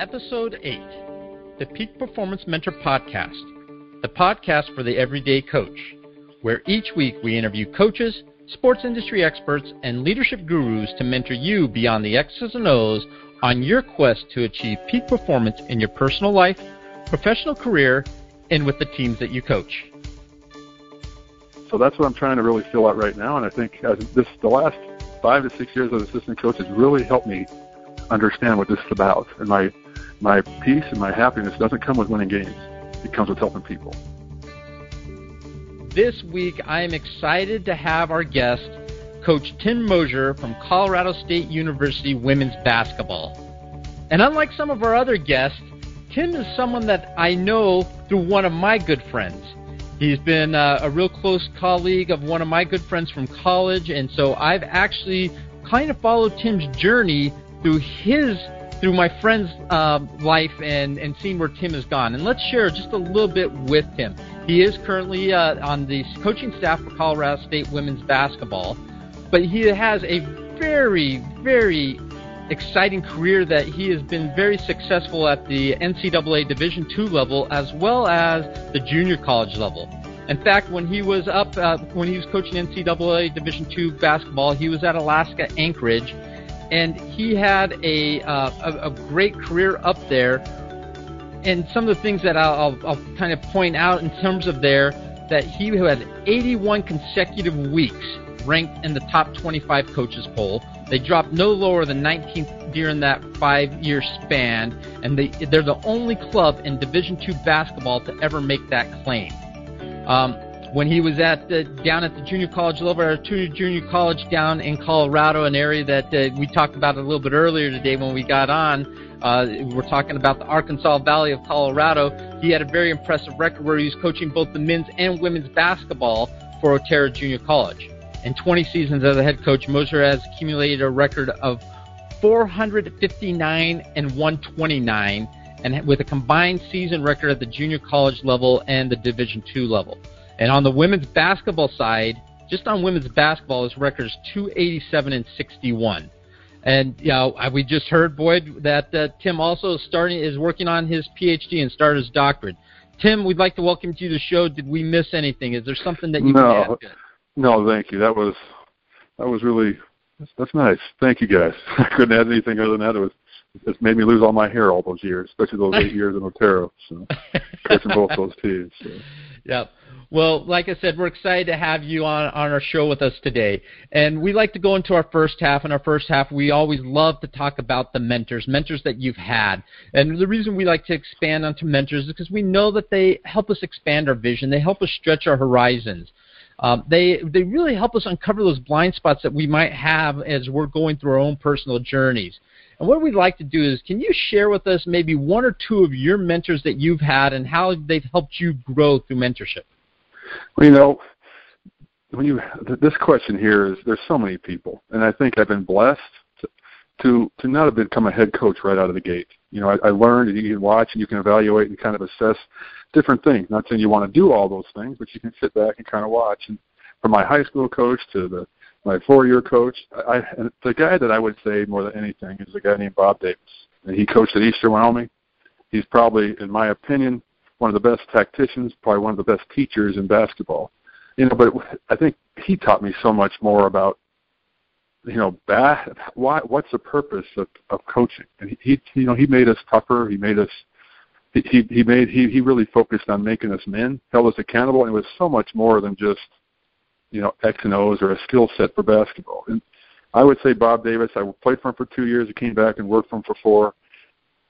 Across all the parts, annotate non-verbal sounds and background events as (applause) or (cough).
Episode 8 The Peak Performance Mentor Podcast, the podcast for the everyday coach, where each week we interview coaches, sports industry experts, and leadership gurus to mentor you beyond the X's and O's on your quest to achieve peak performance in your personal life, professional career, and with the teams that you coach. So that's what I'm trying to really fill out right now, and I think as this the last five to six years as assistant coach has really helped me understand what this is about. And my my peace and my happiness doesn't come with winning games; it comes with helping people. This week, I am excited to have our guest, Coach Tim Moser from Colorado State University women's basketball. And unlike some of our other guests, Tim is someone that I know through one of my good friends. He's been uh, a real close colleague of one of my good friends from college, and so I've actually kind of followed Tim's journey through his through my friend's uh, life and and seen where Tim has gone. And let's share just a little bit with Tim. He is currently uh, on the coaching staff for Colorado State women's basketball, but he has a very very exciting career that he has been very successful at the NCAA Division II level as well as the junior college level. In fact, when he was up, uh, when he was coaching NCAA Division II basketball, he was at Alaska Anchorage, and he had a, uh, a, a great career up there. And some of the things that I'll, I'll, I'll kind of point out in terms of there, that he had 81 consecutive weeks ranked in the top 25 coaches poll. They dropped no lower than 19th during that five-year span, and they, they're the only club in Division II basketball to ever make that claim. Um, when he was at the, down at the junior college level, or junior college down in Colorado, an area that uh, we talked about a little bit earlier today when we got on. Uh, we're talking about the Arkansas Valley of Colorado. He had a very impressive record where he was coaching both the men's and women's basketball for Otero Junior College. In 20 seasons as a head coach, Moser has accumulated a record of 459 and 129, and with a combined season record at the junior college level and the Division II level. And on the women's basketball side, just on women's basketball, his record is 287 and 61. And you know, we just heard Boyd that uh, Tim also is starting is working on his PhD and started his doctorate. Tim, we'd like to welcome you to the show. Did we miss anything? Is there something that you no. can add? No, thank you. That was that was really that's, that's nice. Thank you guys. (laughs) I couldn't add anything other than that. It was it's made me lose all my hair all those years, especially those eight (laughs) years in Otero. So coaching both those teams. So. Yep. Well, like I said, we're excited to have you on, on our show with us today. And we like to go into our first half. In our first half, we always love to talk about the mentors, mentors that you've had. And the reason we like to expand onto mentors is because we know that they help us expand our vision. They help us stretch our horizons. Um, they they really help us uncover those blind spots that we might have as we're going through our own personal journeys. And what we'd like to do is, can you share with us maybe one or two of your mentors that you've had and how they've helped you grow through mentorship? Well, you know, when you this question here is there's so many people, and I think I've been blessed to to, not have become a head coach right out of the gate. You know, I, I learned and you can watch and you can evaluate and kind of assess different things. Not saying you want to do all those things, but you can sit back and kind of watch. And from my high school coach to the my four-year coach, I, and the guy that I would say more than anything is a guy named Bob Davis, and he coached at Eastern Wyoming. He's probably, in my opinion, one of the best tacticians, probably one of the best teachers in basketball. You know, but I think he taught me so much more about you know, ba- why what's the purpose of of coaching? And he, he you know, he made us tougher, he made us he he made he he really focused on making us men, held us accountable, and it was so much more than just you know X and O's or a skill set for basketball. And I would say Bob Davis. I played for him for two years. I came back and worked for him for four.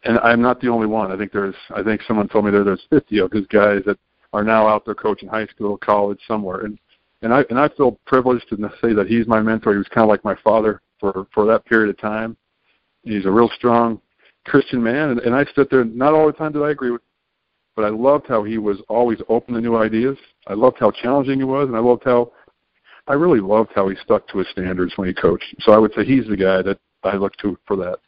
And I'm not the only one. I think there's I think someone told me there there's 50 of his guys that are now out there coaching high school, college, somewhere. And and I and I feel privileged to say that he's my mentor. He was kind of like my father for for that period of time. He's a real strong Christian man, and, and I stood there. Not all the time did I agree with, but I loved how he was always open to new ideas. I loved how challenging he was, and I loved how I really loved how he stuck to his standards when he coached. So I would say he's the guy that I look to for that.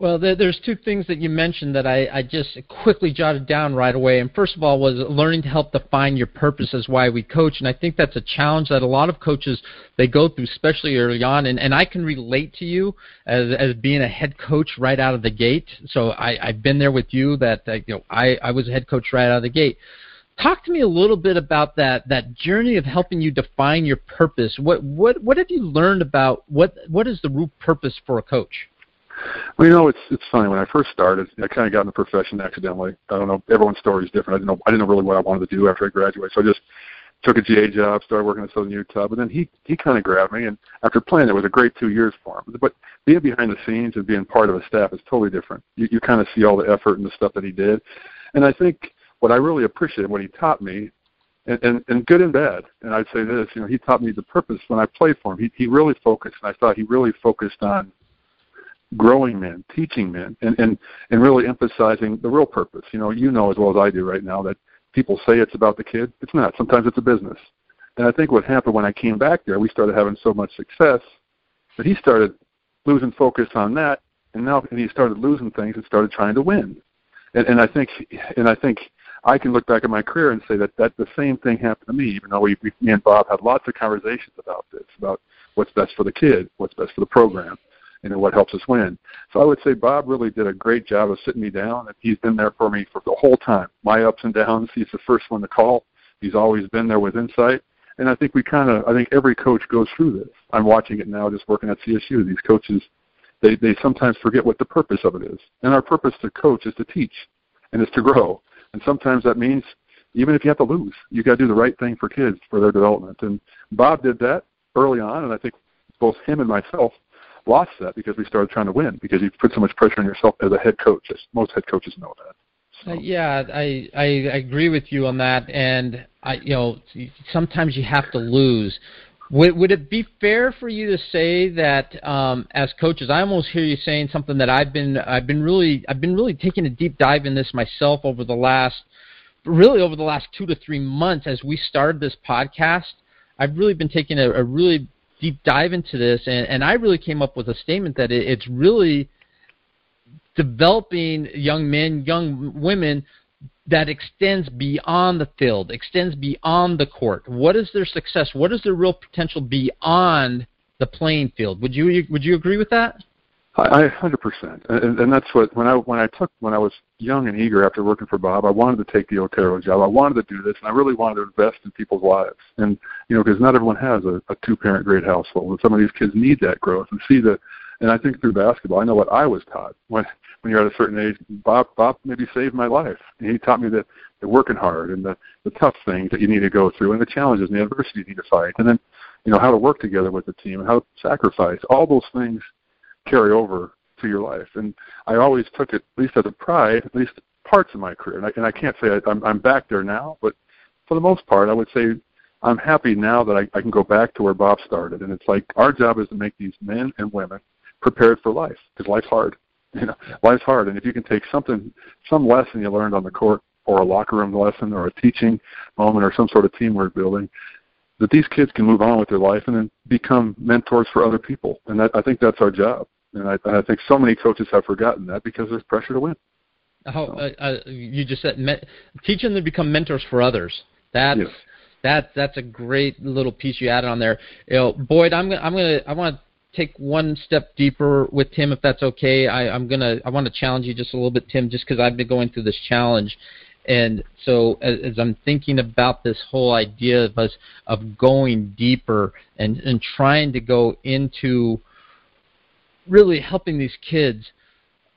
Well, there, there's two things that you mentioned that I, I just quickly jotted down right away. And first of all, was learning to help define your purpose as why we coach. And I think that's a challenge that a lot of coaches they go through, especially early on. And, and I can relate to you as as being a head coach right out of the gate. So I, I've been there with you. That, that you know, I I was a head coach right out of the gate. Talk to me a little bit about that that journey of helping you define your purpose. What what what have you learned about what what is the root purpose for a coach? Well, you know, it's it's funny. When I first started, I kind of got in the profession accidentally. I don't know. Everyone's story is different. I didn't know. I didn't know really what I wanted to do after I graduated. So I just took a GA job, started working at Southern Utah. But then he he kind of grabbed me, and after playing, it was a great two years for him. But being behind the scenes and being part of a staff is totally different. You you kind of see all the effort and the stuff that he did, and I think what I really appreciated what he taught me, and, and, and good and bad. And I'd say this, you know, he taught me the purpose when I played for him. He, he really focused, and I thought he really focused on growing men, teaching men, and, and, and really emphasizing the real purpose. You know, you know as well as I do right now that people say it's about the kid. It's not. Sometimes it's a business. And I think what happened when I came back there, we started having so much success that he started losing focus on that, and now and he started losing things and started trying to win. And, and I think, and I think I can look back at my career and say that that the same thing happened to me. Even though we, we me and Bob had lots of conversations about this, about what's best for the kid, what's best for the program, and what helps us win. So I would say Bob really did a great job of sitting me down, and he's been there for me for the whole time. My ups and downs, he's the first one to call. He's always been there with insight. And I think we kind of, I think every coach goes through this. I'm watching it now, just working at CSU. These coaches, they they sometimes forget what the purpose of it is. And our purpose to coach is to teach, and is to grow. And sometimes that means even if you have to lose, you got to do the right thing for kids for their development. And Bob did that early on, and I think both him and myself lost that because we started trying to win because you put so much pressure on yourself as a head coach. Most head coaches know that. So. Uh, yeah, I, I I agree with you on that, and I you know sometimes you have to lose. Would would it be fair for you to say that um, as coaches, I almost hear you saying something that I've been I've been really I've been really taking a deep dive in this myself over the last really over the last two to three months as we started this podcast. I've really been taking a, a really deep dive into this, and, and I really came up with a statement that it, it's really developing young men, young women that extends beyond the field, extends beyond the court. What is their success? What is their real potential beyond the playing field? Would you would you agree with that? I, hundred percent, and, and that's what when I when I took when I was young and eager after working for Bob, I wanted to take the Otero job. I wanted to do this, and I really wanted to invest in people's lives. And you know, because not everyone has a, a two-parent great household, and some of these kids need that growth and see the. And I think through basketball, I know what I was taught when when you're at a certain age. Bob Bob maybe saved my life, and he taught me that the working hard and the the tough things that you need to go through, and the challenges and the adversity you need to fight, and then you know how to work together with the team and how to sacrifice. All those things carry over to your life. And I always took it, at least as a pride, at least parts of my career. And I, and I can't say I, I'm, I'm back there now, but for the most part, I would say I'm happy now that I, I can go back to where Bob started. And it's like our job is to make these men and women prepared for life because life's hard. (laughs) You know, life's hard, and if you can take something, some lesson you learned on the court, or a locker room lesson, or a teaching moment, or some sort of teamwork building, that these kids can move on with their life and then become mentors for other people. And that, I think that's our job. And I, I think so many coaches have forgotten that because there's pressure to win. Oh, uh, uh, you just said me- teaching them to become mentors for others. That's yes. that that's a great little piece you added on there. You know, Boyd, I'm gonna I'm gonna I want to take one step deeper with Tim, if that's okay. I, I'm gonna I want to challenge you just a little bit, Tim, just because I've been going through this challenge. And so, as, as, I'm thinking about this whole idea of us of going deeper and and trying to go into really helping these kids.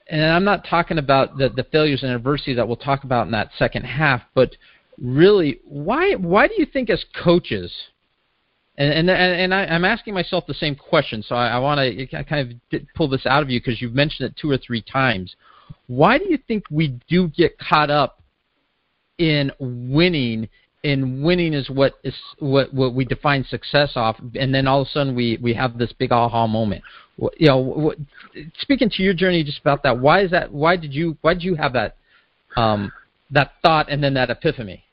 And I'm not talking about the, the failures and adversity that we'll talk about in that second half, but really, why why do you think as coaches, and and and I, am asking myself the same question, so I, I want to kind of pull this out of you because you've mentioned it two or three times. Why do you think we do get caught up in winning and winning is what is what what we define success off and then all of a sudden we we have this big aha moment you know what, speaking to your journey just about that why is that why did you why did you have that um that thought and then that epiphany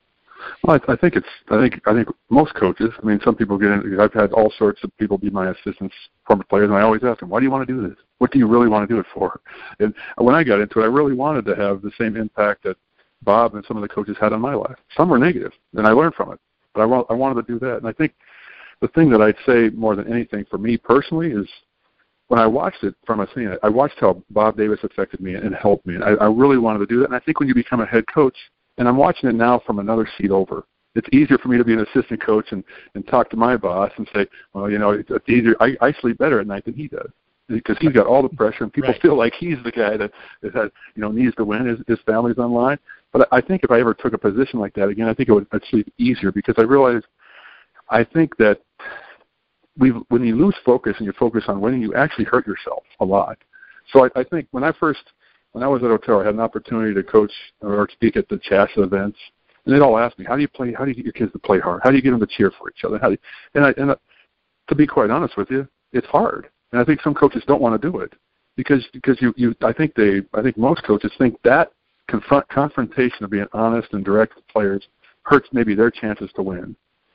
well, I, I think it's. I think. I think most coaches. I mean, some people get in. I've had all sorts of people be my assistants, former players, and I always ask them, "Why do you want to do this?" What do you really want to do it for? And when I got into it, I really wanted to have the same impact that Bob and some of the coaches had on my life. Some were negative, and I learned from it. But I, I wanted to do that. And I think the thing that I'd say more than anything for me personally is when I watched it from a scene, I watched how Bob Davis affected me and helped me. And I, I really wanted to do that. And I think when you become a head coach, and I'm watching it now from another seat over, it's easier for me to be an assistant coach and, and talk to my boss and say, well, you know, it's easier. I, I sleep better at night than he does because he's got all the pressure and people right. feel like he's the guy that, that has, you know, needs to win. His, his family's on line. But I think if I ever took a position like that again, I think it would I'd sleep easier because I realized I think that we when you lose focus and you focus on winning, you actually hurt yourself a lot. So I, I think when I first when I was at Otero, I had an opportunity to coach or speak at the CHSAA events, and they'd all ask me, "How do you play? How do you get your kids to play hard? How do you get them to cheer for each other?" How do you, and I, and I, to be quite honest with you, it's hard, and I think some coaches don't want to do it because because you you I think they I think most coaches think that confront confrontation of being honest and direct with players hurts maybe their chances to win.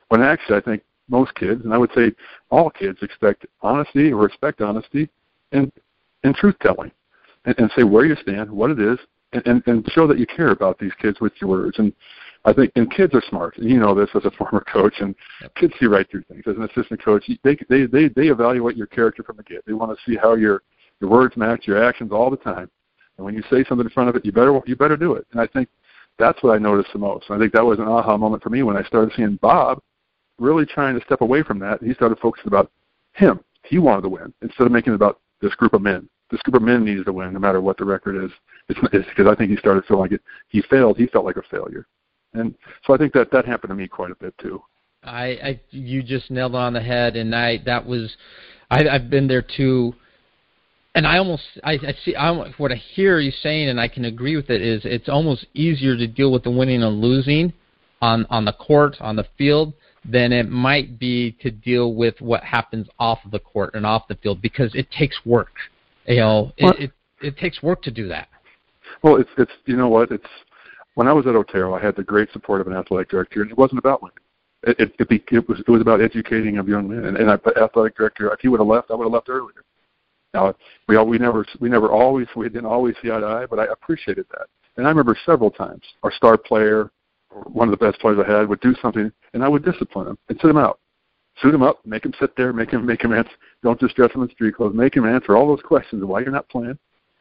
When actually I think most kids, and I would say all kids, expect honesty or respect honesty and and truth telling, and, and say where you stand, what it is, and, and and show that you care about these kids with your words. And I think and kids are smart, you know this as a (laughs) former coach, and kids see right through things. As an assistant coach, they they they they evaluate your character from the get. They want to see how your your words match your actions all the time. And when you say something in front of it, you better you better do it. And I think that's what I noticed the most. And I think that was an aha moment for me when I started seeing Bob really trying to step away from that. He started focusing about him. He wanted to win instead of making it about this group of men. This group of men needs to win no matter what the record is. It's because I think he started feeling like it. He failed. He felt like a failure, and so I think that that happened to me quite a bit too. I, I you just nailed it on the head, and I that was I, I've been there too and I almost I, I see I, what I hear you saying, and I can agree with it. Is it's almost easier to deal with the winning and losing on on the court on the field than it might be to deal with what happens off of the court and off the field because it takes work. You know, it, it it takes work to do that. Well, it's it's you know what it's when I was at Otero, I had the great support of an athletic director, and it wasn't about winning. It it, it, it was it was about educating of young men, and, and I, athletic director. If he would have left, I would have left earlier. Now we all we never we never always we didn't always see eye to eye, but I appreciated that. And I remember several times our star player, one of the best players I had, would do something, and I would discipline him and sit him out, suit him up, make him sit there, make him make him (laughs) answer. Don't just dress him in street clothes. Make him answer all those questions of why you're not playing,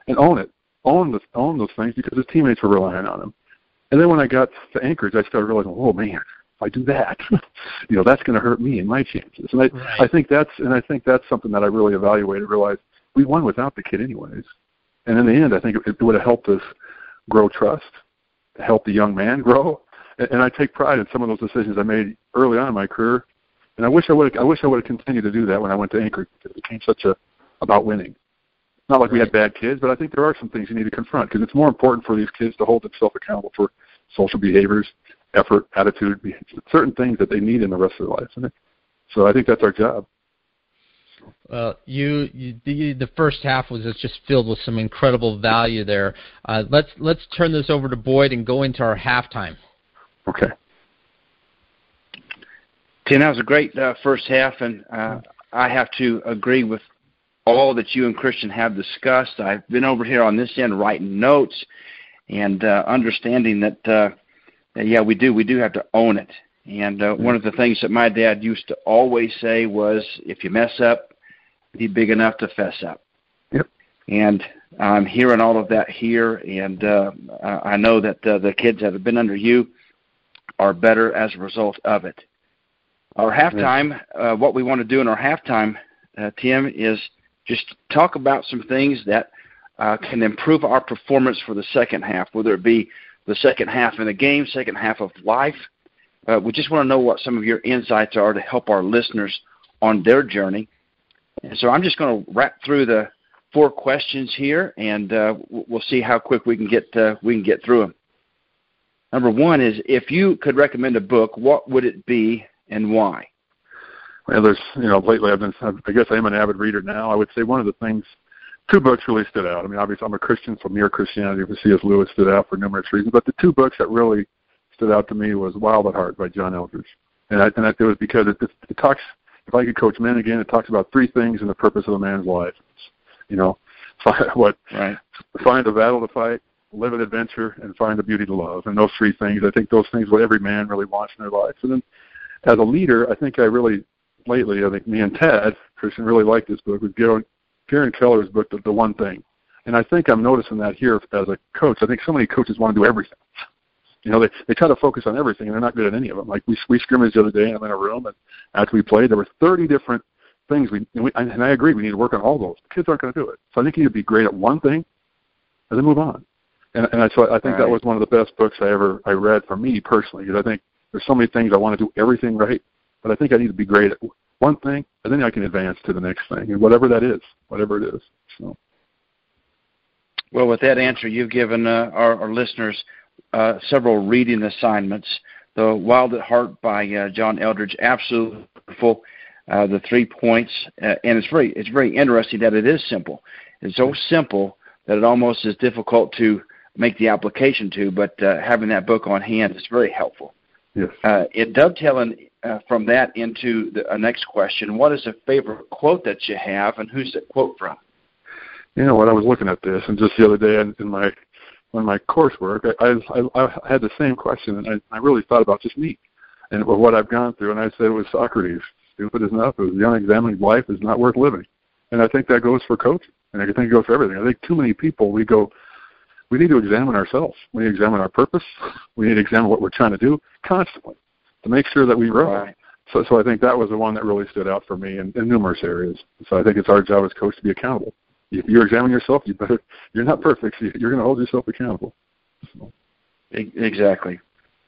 and own it. Own the own those things because his teammates were relying on him. And then when I got to Anchorage, I started realizing, oh man, if I do that, (laughs) you know, that's going to hurt me and my chances. And I, right. I think that's, and I think that's something that I really evaluated. Realized we won without the kid anyways. And in the end, I think it, it would have helped us grow trust, help the young man (laughs) grow. And, and I take pride in some of those decisions I made early on in my career. And I wish I would. I wish I would have continued to do that when I went to Anchorage because it became such a about winning. Not like we had bad kids, but I think there are some things you need to confront because it's more important for these kids to hold themselves accountable for social behaviors, effort, attitude, certain things that they need in the rest of their lives. So I think that's our job. Well, you, you the, the first half was just filled with some incredible value there. Uh, let's let's turn this over to Boyd and go into our halftime. Okay. Tim, that was a great uh, first half, and uh, I have to agree with all that you and Christian have discussed. I've been over here on this end writing notes and uh, understanding that, uh, that, yeah, we do we do have to own it. And uh, one of the things that my dad used to always say was, if you mess up, be big enough to fess up. Yep. And I'm hearing all of that here, and uh, I know that uh, the kids that have been under you are better as a result of it. Our halftime, uh, what we want to do in our halftime, uh, Tim, is just talk about some things that uh, can improve our performance for the second half, whether it be the second half in the game, second half of life. Uh, we just want to know what some of your insights are to help our listeners on their journey and so I'm just going to wrap through the four questions here, and uh, we'll see how quick we can get uh, we can get through them. Number one is if you could recommend a book, what would it be and why? Well, there's you know lately I've been I guess I am an avid reader now. I would say one of the things two books really stood out. I mean, obviously I'm a Christian, so Mere Christianity for C.S. Lewis stood out for numerous reasons. But the two books that really stood out to me was Wild at Heart by John Eldredge, and I, and I, it was because it, it, it talks if I could coach men again, it talks about three things in the purpose of a man's life. You know, (laughs) Find what right. find a battle to fight, live an adventure, and find the beauty to love. And those three things, I think those things what every man really wants in their life. And then as a leader, I think I really lately, I think me and Ted Christian really liked this book with Gary, Gary Keller's book, the, the One Thing. And I think I'm noticing that here as a coach. I think so many coaches want to do everything. You know, they they try to focus on everything, and they're not good at any of them. Like we we scrimmaged the other day, and I'm in a room, and after we played, there were 30 different things we and, we and I agree we need to work on all those. The kids aren't going to do it, so I think you need to be great at one thing, and then move on. And and I so I think right. that was one of the best books I ever I read for me personally because I think there's so many things I want to do everything right, but I think I need to be great at one thing, and then I can advance to the next thing, and whatever that is, whatever it is. So. Well, with that answer, you've given uh, our, our listeners uh, several reading assignments. The Wild at Heart by uh, John Eldredge, absolutely wonderful. Uh, the three points, uh, and it's very it's very interesting that it is simple. It's so simple that it almost is difficult to make the application to, but uh, having that book on hand is very helpful. Yes. Uh, it dovetailing uh, from that into the uh, next question. What is a favorite quote that you have, and who's the quote from? You know what? I was looking at this, and just the other day in, in my in my coursework, I, I I had the same question, and I, I really thought about just me and what I've gone through, and I said it was Socrates. Stupid is enough. It was the unexamined life is not worth living, and I think that goes for coaching, and I think it goes for everything. I think too many people we go we need to examine ourselves. We need to examine our purpose. (laughs) We need to examine what we're trying to do constantly to make sure that we grow. Right. So, so I think that was the one that really stood out for me in, in numerous areas. So I think it's our job as coach to be accountable. If you examine yourself, you better. (laughs) You're not perfect. So (laughs) you're going to hold yourself accountable. So. Exactly.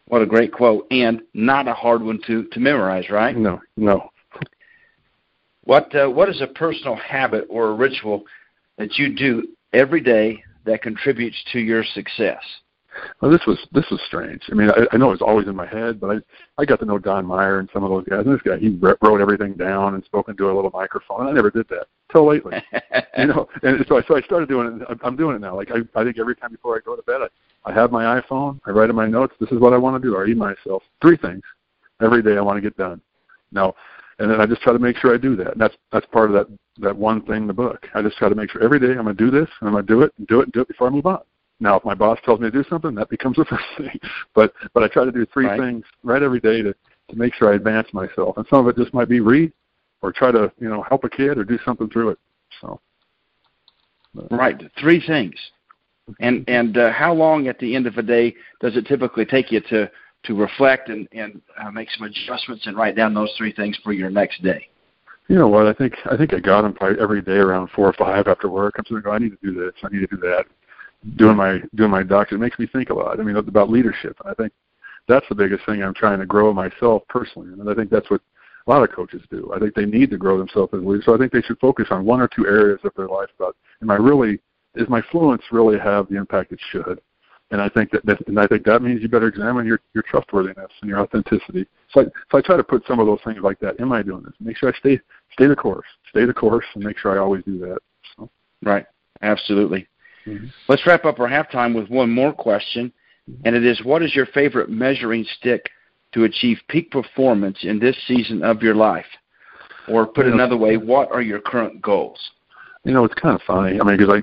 What a great quote, and not a hard one to to memorize, right? No, no. What uh, what is a personal habit or a ritual that you do every day that contributes to your success? Well, this was this was strange. I mean, I, I know it was always in my head, but I I got to know Don Meyer and some of those guys. And this guy, he wrote everything down and spoke into a little microphone. And I never did that till lately, (laughs) you know. And so I so I started doing it. I'm doing it now. Like I I think every time before I go to bed, I I have my iPhone. I write in my notes. This is what I want to do. I read myself three things every day I want to get done. Now, and then I just try to make sure I do that. And that's that's part of that that one thing in the book. I just try to make sure every day I'm going to do this, and I'm going to do it, and do it, and do it before I move on. Now, if my boss tells me to do something, that becomes the (laughs) first thing. But but I try to do three right. things right every day to to make sure I advance myself. And some of it just might be read, or try to you know help a kid, or do something through it. So. But. Right, three things. And and uh, how long at the end of a day does it typically take you to to reflect and and uh, make some adjustments and write down those three things for your next day? You know what? I think I think I got them probably every day around four or five after work. I'm sitting, oh, I need to do this. I need to do that doing my doing my doctorate makes me think a lot. I mean about leadership. I think that's the biggest thing I'm trying to grow myself personally, and I think that's what a lot of coaches do. I think they need to grow themselves as leaders. So I think they should focus on one or two areas of their life. About am I really is my fluence really have the impact it should? And I think that, that and I think that means you better examine your your trustworthiness and your authenticity. So I, so I try to put some of those things like that. Am I doing this? Make sure I stay stay the course, stay the course, and make sure I always do that. So. Right. Absolutely. Mm-hmm. Let's wrap up our halftime with one more question, and it is what is your favorite measuring stick to achieve peak performance in this season of your life? Or put another way, what are your current goals? You know, it's kind of funny. I mean, because I,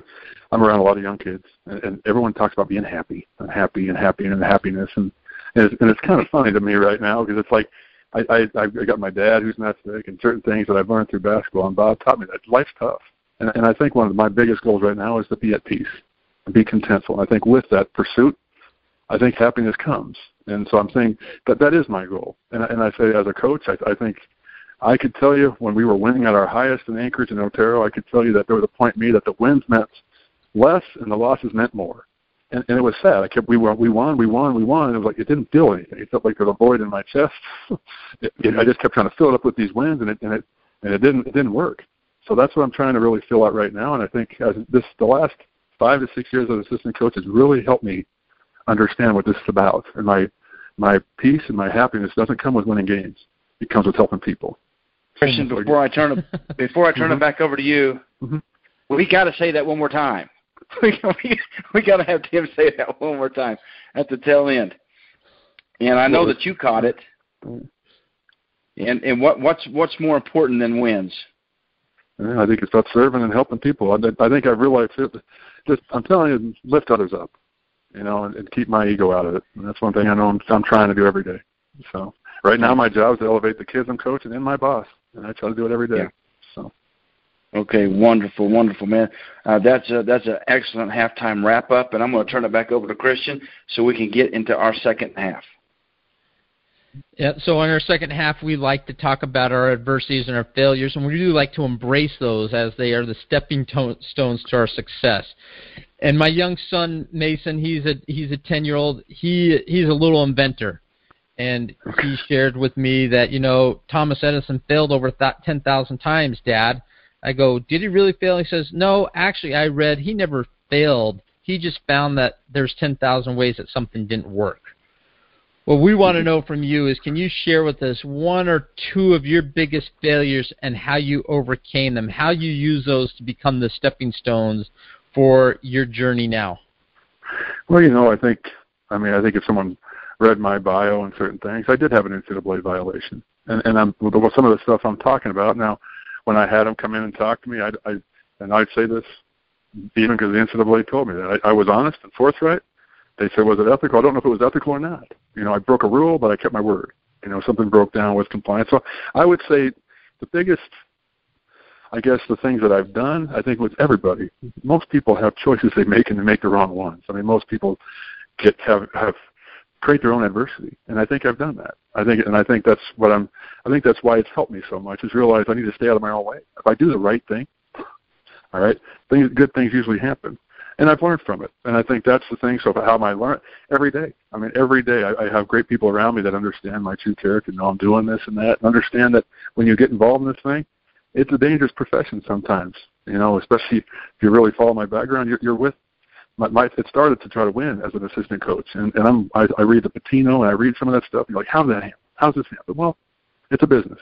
I'm around a lot of young kids, and, and everyone talks about being happy and happy and happy and happiness, and and it's, and it's kind of funny to me right now because it's like I, I I got my dad who's not sick, and certain things that I've learned through basketball, and Bob taught me that life's tough and, and I think one of my biggest goals right now is to be at peace and be contentful. And I think with that pursuit, I think happiness comes. And so I'm saying that that is my goal. And, and I say as a coach, I, I think I could tell you when we were winning at our highest in Anchorage and Otero, I could tell you that there was a point in me that the wins meant less and the losses meant more. And, and it was sad. I kept we won, we won, we won, we won. And it was like it didn't feel anything. It felt like there was a void in my chest. (laughs) it, it, I just kept trying to fill it up with these wins, and it and it and it didn't it didn't work. So that's what I'm trying to really fill out right now. And I think as this the last five to six years as assistant coach has really helped me understand what this is about. And my my peace and my happiness doesn't come with winning games. It comes with helping people. Christian, before I turn it before I turn mm-hmm. it back over to you, mm-hmm. we got to say that one more time. (laughs) we we, we got to have Tim say that one more time at the tail end. And I know that you caught it. Mm-hmm. And and what what's what's more important than wins? And I think it's about serving and helping people. I, I think I've realized it. Just I'm telling you, lift others up, you know, and, and keep my ego out of it. And that's one thing I know I'm, I'm trying to do every day. So right now, my job is to elevate the kids I'm coaching and my boss, and I try to do it every day. Yeah. Okay, wonderful, wonderful, man. Uh, that's a, that's an excellent halftime wrap up, and I'm going to turn it back over to Christian so we can get into our second half. Yeah, so in our second half, we like to talk about our adversities and our failures, and we do like to embrace those as they are the stepping stones to our success. And my young son Mason, he's a he's a ten year old. He he's a little inventor, and he shared with me that you know Thomas Edison failed over th- ten thousand times, Dad. I go, did he really fail? He says, no, actually, I read he never failed. He just found that there's ten thousand ways that something didn't work. What we want to know from you is can you share with us one or two of your biggest failures and how you overcame them, how you use those to become the stepping stones for your journey now? Well, you know, I think, I mean, I think if someone read my bio and certain things, I did have an NCAA violation. And, and I'm, some of the stuff I'm talking about now, when I had them come in and talk to me, I, I and I'd say this even because the NCAA told me that I, I was honest and forthright they said, was it ethical? I don't know if it was ethical or not. You know, I broke a rule, but I kept my word. You know, something broke down with compliance. So I would say the biggest, I guess, the things that I've done, I think with everybody, most people have choices they make and they make the wrong ones. I mean, most people get have have create their own adversity, and I think I've done that. I think, and I think that's what I'm. I think that's why it's helped me so much is realize I need to stay out of my own way. If I do the right thing, all right, things good things usually happen and I've learned from it. And I think that's the thing. So how am I learn every day? I mean, every day I, I have great people around me that understand my true character, know I'm doing this and that, and understand that when you get involved in this thing, it's a dangerous profession sometimes. You know, especially if you really follow my background, you're, you're with. My, my, it started to try to win as an assistant coach, and, and I'm I, I read the Pitino and I read some of that stuff. And you're like, how did that happen? How's this happen? Well, it's a business,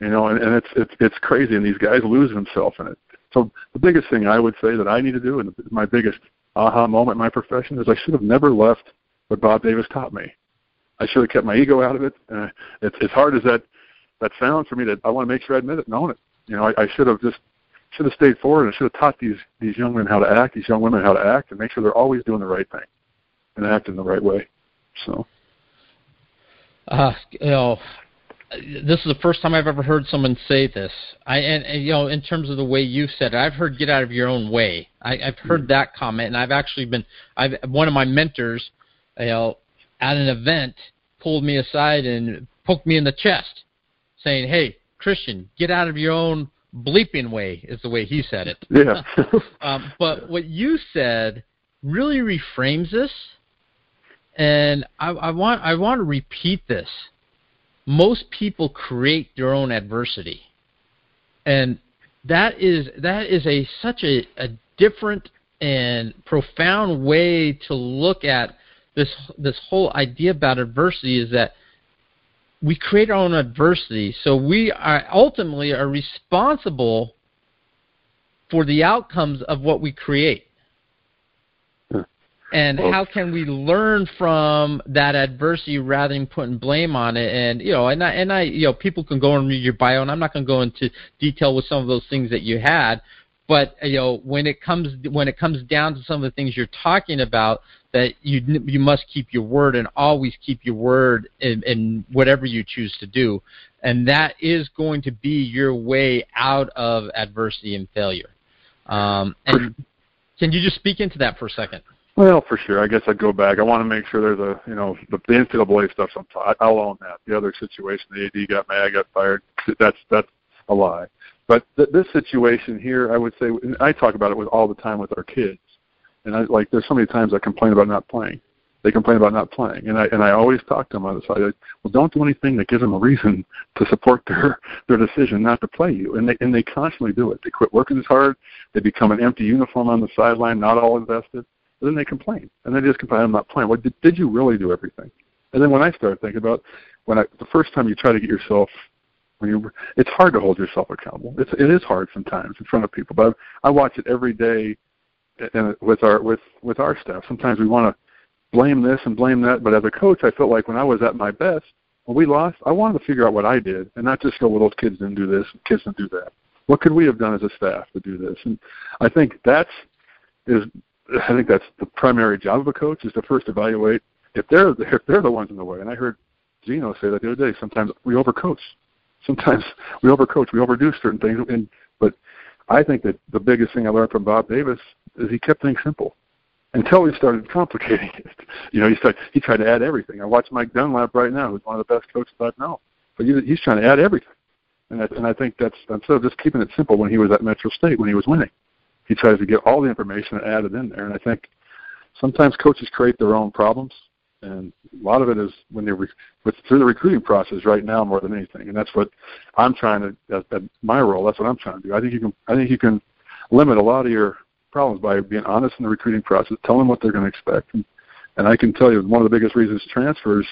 you know, and, and it's it's it's crazy, and these guys lose themselves in it so the biggest thing I would say that I need to do, and my biggest aha moment in my profession, is I should have never left what Bob Davis taught me. I should have kept my ego out of it. Uh, it's as hard as that that sounds for me. That I want to make sure I admit it and own it. You know, I, I should have just should have stayed forward and should have taught these these young men how to act, these young women how to act, and make sure they're always doing the right thing and act in the right way. So, uh, you know, this is the first time I've ever heard someone say this. I and, and you know, in terms of the way you said it, I've heard "get out of your own way." I, I've heard mm-hmm. that comment, and I've actually been. I've one of my mentors, you know, at an event, pulled me aside and poked me in the chest, saying, "Hey, Christian, get out of your own bleeping way," is the way he said it. Yeah. (laughs) um, but what you said really reframes this, and I, I want I want to repeat this most people create their own adversity, and that is that is a such a, a different and profound way to look at this this whole idea about adversity is that we create our own adversity. So we are ultimately are responsible for the outcomes of what we create. And how can we learn from that adversity rather than putting blame on it? And you know and I, and I you know people can go and read your bio and I'm not going to go into detail with some of those things that you had but you know when it comes when it comes down to some of the things you're talking about that you you must keep your word and always keep your word in, in whatever you choose to do and that is going to be your way out of adversity and failure um, and can you just speak into that for a second well, for sure. I guess I'd go back. I want to make sure there's a, you know, the, the NCAA stuff. I'll own that. The other situation, the AD got mad, got fired. That's that's a lie. But th- this situation here, I would say, I talk about it with all the time with our kids. And I like, there's so many times I complain about not playing. They complain about not playing, and I and I always talk to them on the side. Like, well, don't do anything that gives them a reason (laughs) to support their their decision not to play you. And they and they constantly do it. They quit working as hard. They become an empty uniform on the sideline, not all invested and then they complain, and they just complain, "I'm not playing." Well, did, did you really do everything? And then when I started thinking about when I the first time you try to get yourself when you it's hard to hold yourself accountable. It's it is hard sometimes in front of people, but I, watch it every day, and with our with with our staff. Sometimes we want to blame this and blame that, but as a coach, I felt like when I was at my best, when we lost, I wanted to figure out what I did, and not just go, "Well, those kids didn't do this, kids didn't do that." What could we have done as a staff to do this? And I think that's is I think that's the primary job of a coach is to first evaluate if they're if they're the ones in the way. And I heard Gino say that the other day. Sometimes we overcoach. Sometimes (laughs) we overcoach. We overdo certain things. And but I think that the biggest thing I learned from Bob Davis is he kept things simple until he started complicating (laughs) it. You know, he started, he tried to add everything. I watch Mike Dunlap right now, who's one of the best coaches I've known, but he, he's trying to add everything. And I, and I think that's instead of just keeping it simple when he was at Metro State when he was winning, he tries to get all the information and add it in there. And I think sometimes coaches create their own problems, and a lot of it is when they're re- with through the recruiting process right now more than anything. And that's what I'm trying to at, at my role. That's what I'm trying to do. I think you can I think you can limit a lot of your problems by being honest in the recruiting process, tell them what they're going to expect. And, and I can tell you one of the biggest reasons transfers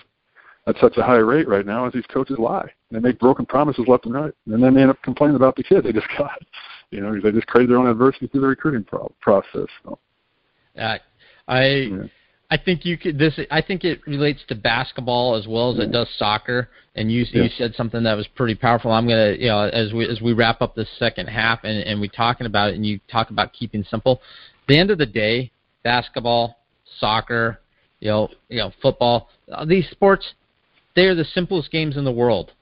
at such a high rate right now is these coaches lie. They make broken promises left and right, and then they end up complaining about the kid they just (laughs) got. You know, they just create their own adversity through the recruiting pro- process. So. Uh, I yeah. I think you could this I think it relates to basketball as well as it does soccer and you yeah. you said something that was pretty powerful. I'm going to you know as we as we wrap up the second half and and we talking about it and you talk about keeping simple. At the end of the day, basketball, soccer, you know, you know, football, uh, these sports they are the simplest games in the world.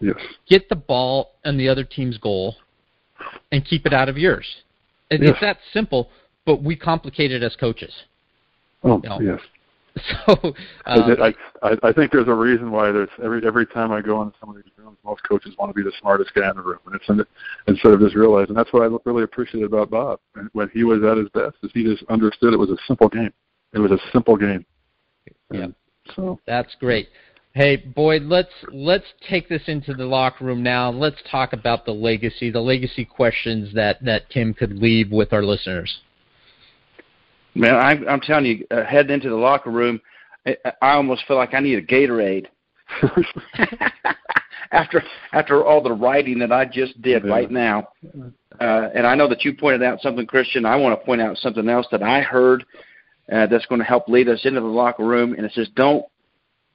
Yes. Get the ball in the other team's goal and keep it out of yours. It, yes. It's that simple, but we complicate it as coaches. Oh you know? yes. (laughs) So um, I, I I think there's a reason why there's every every time I go into some of these rooms, most coaches want to be the smartest guy in the room, and it's in, instead of just realizing that's what I really appreciated about Bob when he was at his best is he just understood it was a simple game. It was a simple game. Yeah. So that's great. Hey Boyd, let's let's take this into the locker room now. Let's talk about the legacy, the legacy questions that that Tim could leave with our listeners. Man, I'm, I'm telling you, uh, heading into the locker room, I, I almost feel like I need a Gatorade. (laughs) (laughs) after after all the writing that I just did yeah. right now, uh, and I know that you pointed out something, Christian. I want to point out something else that I heard uh, that's going to help lead us into the locker room, and it says, "Don't."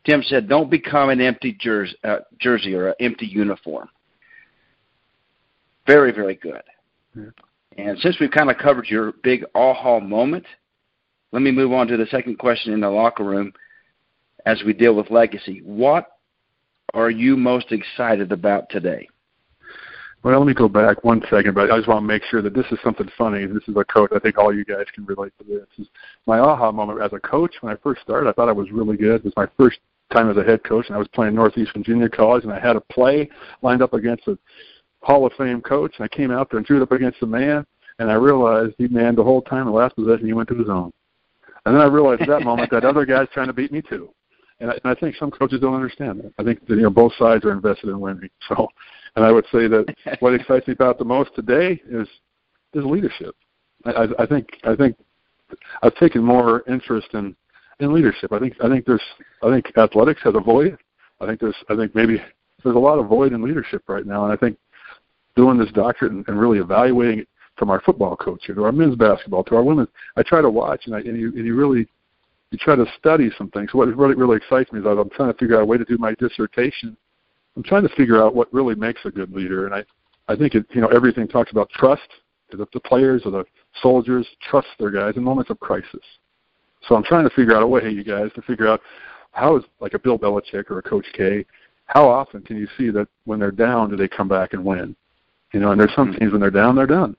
Tim said, "Don't become an empty jersey, uh, jersey or an empty uniform." Very, very good. Yeah. And since we've kind of covered your big aha moment, let me move on to the second question in the locker room as we deal with legacy. What are you most excited about today? Well, let me go back one second, but I just want to make sure that this is something funny. This is a coach. I think all you guys can relate to this. Is my aha moment as a coach when I first started. I thought I was really good. It was my first time as a head coach, and I was playing Northeastern Junior College, and I had a play lined up against a Hall of Fame coach, and I came out there and threw it up against the man, and I realized he manned the whole time. The last possession, he went to his own. And then I realized at that moment that other guy's trying to beat me too. And I, and I think some coaches don't understand that. I think that, you know both sides are invested in winning. So, and I would say that (laughs) what excites me about the most today is is leadership. I, I, I think I think I've taken more interest in in leadership. I think I think there's I think athletics has a void. I think there's I think maybe there's a lot of void in leadership right now, and I think doing this doctorate and, and really evaluating it from our football coach to our men's basketball to our women. I try to watch and I and you and you really you try to study some things. What really really excites me is I'm trying to figure out a way to do my dissertation. I'm trying to figure out what really makes a good leader, and I I think it you know everything talks about trust. The, the players or the soldiers trust their guys in moments of crisis. So I'm trying to figure out a way, you guys, to figure out how is like a Bill Belichick or a Coach K. How often can you see that when they're down, do they come back and win? You know, and there's some mm-hmm. teams when they're down, they're done.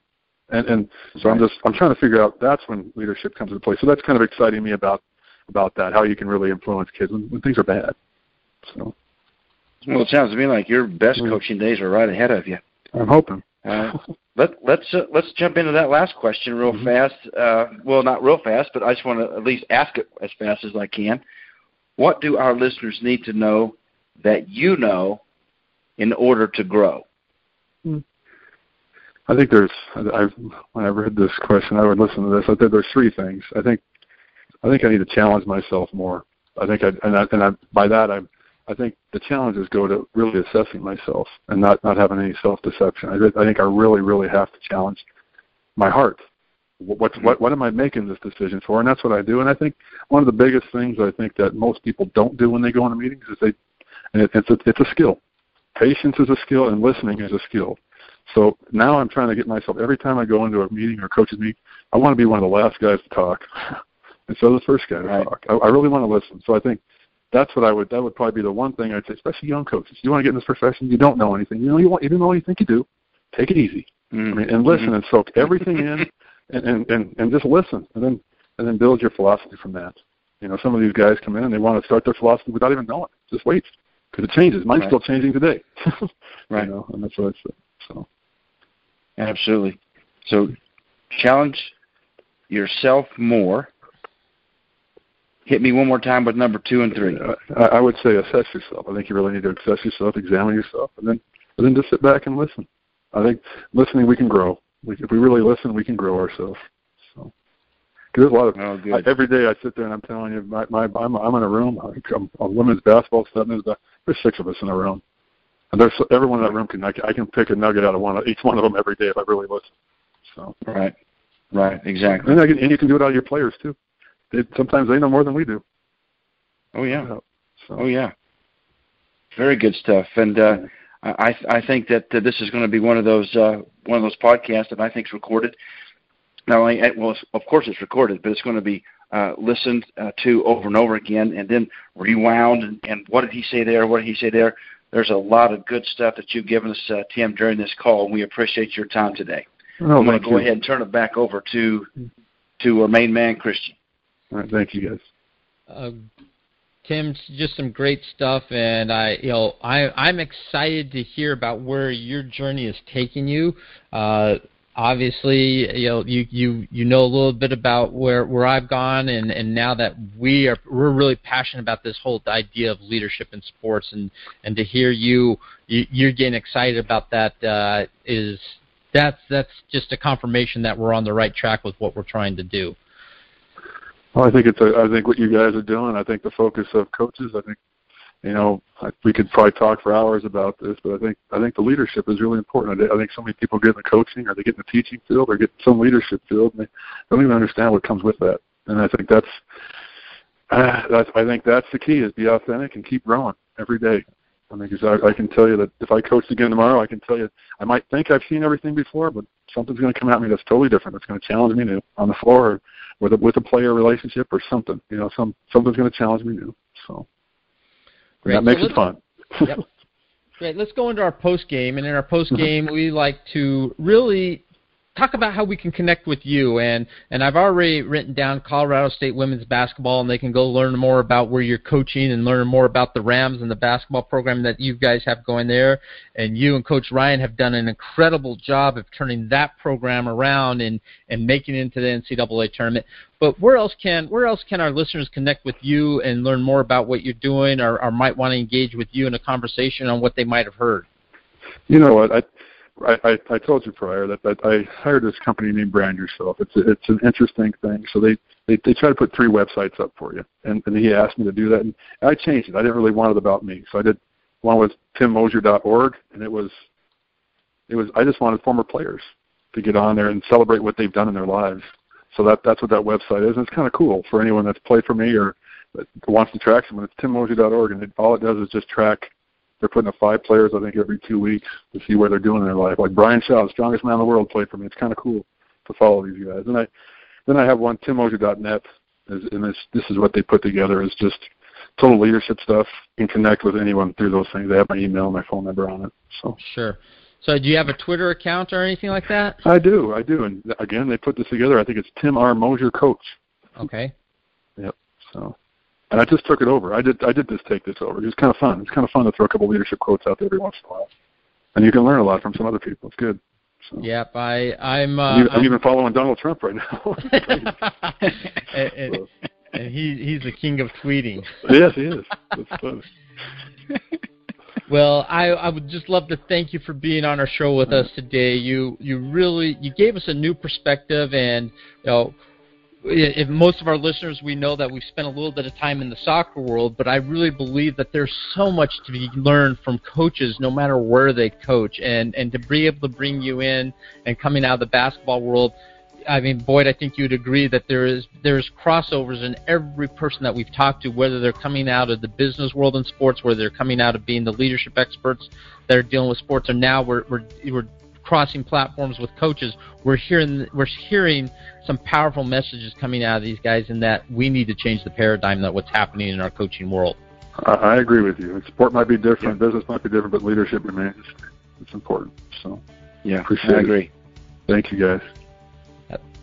And and so I'm just I'm trying to figure out that's when leadership comes into play. So that's kind of exciting me about about that, how you can really influence kids when, when things are bad. So Well it sounds to me like your best mm-hmm. coaching days are right ahead of you. I'm hoping. uh, let let's uh, let's jump into that last question real mm-hmm. fast. Uh, well, not real fast, but I just want to at least ask it as fast as I can. What do our listeners need to know that you know in order to grow? Mm-hmm. I think there's. I when I read this question, I would listen to this. I think there's three things. I think, I think I need to challenge myself more. I think I and I, and I, by that I, I think the challenges go to really assessing myself and not not having any self deception. I, I think I really really have to challenge my heart. What what what am I making this decision for? And that's what I do. And I think one of the biggest things I think that most people don't do when they go into meetings is they, and it, it's a, it's a skill. Patience is a skill, and listening is a skill So now I'm trying to get myself every time I go into a meeting or coaches meet, I want to be one of the last guys to talk (laughs) instead of the first guy to right. talk. I, I really want to listen. So I think that's what I would. That would probably be the one thing I'd say, especially young coaches. You want to get in this profession, you don't know anything. You know, you want you don't know you think you do. Take it easy. Mm. I mean, and listen mm-hmm. and soak everything in, (laughs) and, and and and just listen, and then and then build your philosophy from that. You know, some of these guys come in and they want to start their philosophy without even knowing. Just wait, because it changes. Mine's right. still changing today. (laughs) right. You know, and that's what I said. So. Absolutely. So, challenge yourself more. Hit me one more time with number two and three. I, I would say assess yourself. I think you really need to assess yourself, examine yourself, and then and then just sit back and listen. I think listening we can grow. We, if we really listen, we can grow ourselves. So, there's a lot of oh, I, every day I sit there and I'm telling you, my, my I'm I'm in a room. I'm a women's basketball stuff. There's there's six of us in a room, and there's everyone in that room can I, I can pick a nugget out of one of each one of them every day if I really listen. So right, right, exactly. And, I can, and you can do it out of your players too. They, sometimes they know more than we do. Oh yeah. So, oh yeah. Very good stuff, and uh, I I think that uh, this is going to be one of those uh, one of those podcasts that I think is recorded. Not only well, of course it's recorded, but it's going to be uh, listened uh, to over and over again, and then rewound. And, and what did he say there? What did he say there? There's a lot of good stuff that you've given us, uh, Tim, during this call, and we appreciate your time today. Oh, I'm going to go you. ahead and turn it back over to to our main man, Christian. All right, thank you guys. Uh, Tim, just some great stuff, and I, you know, I, I'm excited to hear about where your journey is taking you. Uh, obviously, you know, you, you, you know a little bit about where, where I've gone, and, and now that we are, we're really passionate about this whole idea of leadership in sports, and, and to hear you, you you're getting excited about that uh, is that's that's just a confirmation that we're on the right track with what we're trying to do. Well, I think it's a, I think what you guys are doing. I think the focus of coaches. I think, you know, we could probably talk for hours about this, but I think I think the leadership is really important. I, I think so many people get in the coaching or they get in the teaching field or get some leadership field, and they don't even understand what comes with that. And I think that's, uh, that's I think that's the key is be authentic and keep growing every day. I mean, because I, I can tell you that if I coach again tomorrow, I can tell you I might think I've seen everything before, but something's going to come at me that's totally different. That's going to challenge me new on the floor or with a with a player relationship or something. You know, some something's going to challenge me new. So Great. that makes so it fun. yep. (laughs) Great. Let's go into our post game, and in our post game, mm-hmm. we like to really talk about how we can connect with you. And and I've already written down Colorado State women's basketball, and they can go learn more about where you're coaching and learn more about the Rams and the basketball program that you guys have going there. And you and Coach Ryun have done an incredible job of turning that program around and and making it into the NCAA tournament. But where else can where else can our listeners connect with you and learn more about what you're doing, or, or might want to engage with you in a conversation on what they might have heard? You know what I I, I, I told you prior that, that I hired this company named Brand Yourself. It's a, it's an interesting thing. So they, they they try to put three websites up for you, and, and he asked me to do that, and I changed it. I didn't really want it about me, so I did one was timmoser.org, and it was it was I just wanted former players to get on there and celebrate what they've done in their lives. So that that's what that website is, and it's kind of cool for anyone that's played for me or wants to track someone. It's timmoser.org, and it, all it does is just track they're putting up five players, I think, every two weeks to see where they're doing in their life. Like Brian Shaw, the strongest man in the world, played for me. It's kind of cool to follow these guys. And I, then I have one, timmoser.net, and this this is what they put together is just total leadership stuff. You can connect with anyone through those things. They have my email and my phone number on it. So sure. So do you have a Twitter account or anything like that? I do, I do. And again, they put this together. I think it's Tim R. Moser Coach. Okay. Yep. So and I just took it over. I did I did just take this over. It was kind of fun. It's kind of fun to throw a couple leadership quotes out there every once in a while, and you can learn a lot from some other people. It's good. So. Yep, I I'm. Uh, I'm, I'm even following Donald Trump right now. (laughs) (laughs) and, and, and he he's the king of tweeting. Yes, he is. That's funny. (laughs) Well, I, I would just love to thank you for being on our show with us today. You you really you gave us a new perspective, and you know if most of our listeners we know that we've spent a little bit of time in the soccer world, but I really believe that there's so much to be learned from coaches, no matter where they coach, and and to be able to bring you in and coming out of the basketball world. I mean, Boyd, I think you'd agree that there is there's crossovers in every person that we've talked to, whether they're coming out of the business world in sports, whether they're coming out of being the leadership experts that are dealing with sports, or now we're we're, we're crossing platforms with coaches, we're hearing we're hearing some powerful messages coming out of these guys, in that we need to change the paradigm that what's happening in our coaching world. I, I agree with you. Sport might be different, yeah. business might be different, but leadership remains. It's important. So yeah, appreciate I agree. It. Thank you, guys.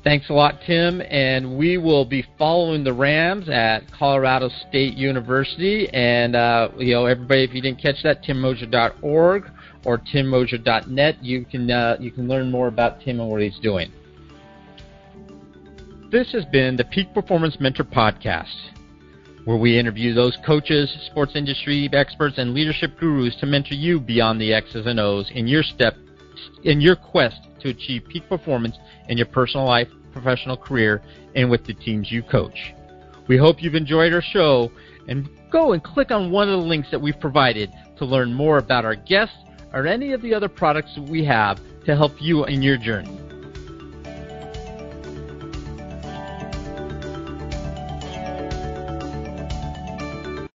Thanks a lot, Tim. And we will be following the Rams at Colorado State University. And, uh, you know, everybody, if you didn't catch that, timmoser.org or timmoser.net, you can, uh, you can learn more about Tim and what he's doing. This has been the Peak Performance Mentor Podcast, where we interview those coaches, sports industry experts, and leadership gurus to mentor you beyond the X's and O's in your step in your quest to achieve peak performance in your personal life, professional career, and with the teams you coach. We hope you've enjoyed our show and go and click on one of the links that we've provided to learn more about our guests or any of the other products we have to help you in your journey.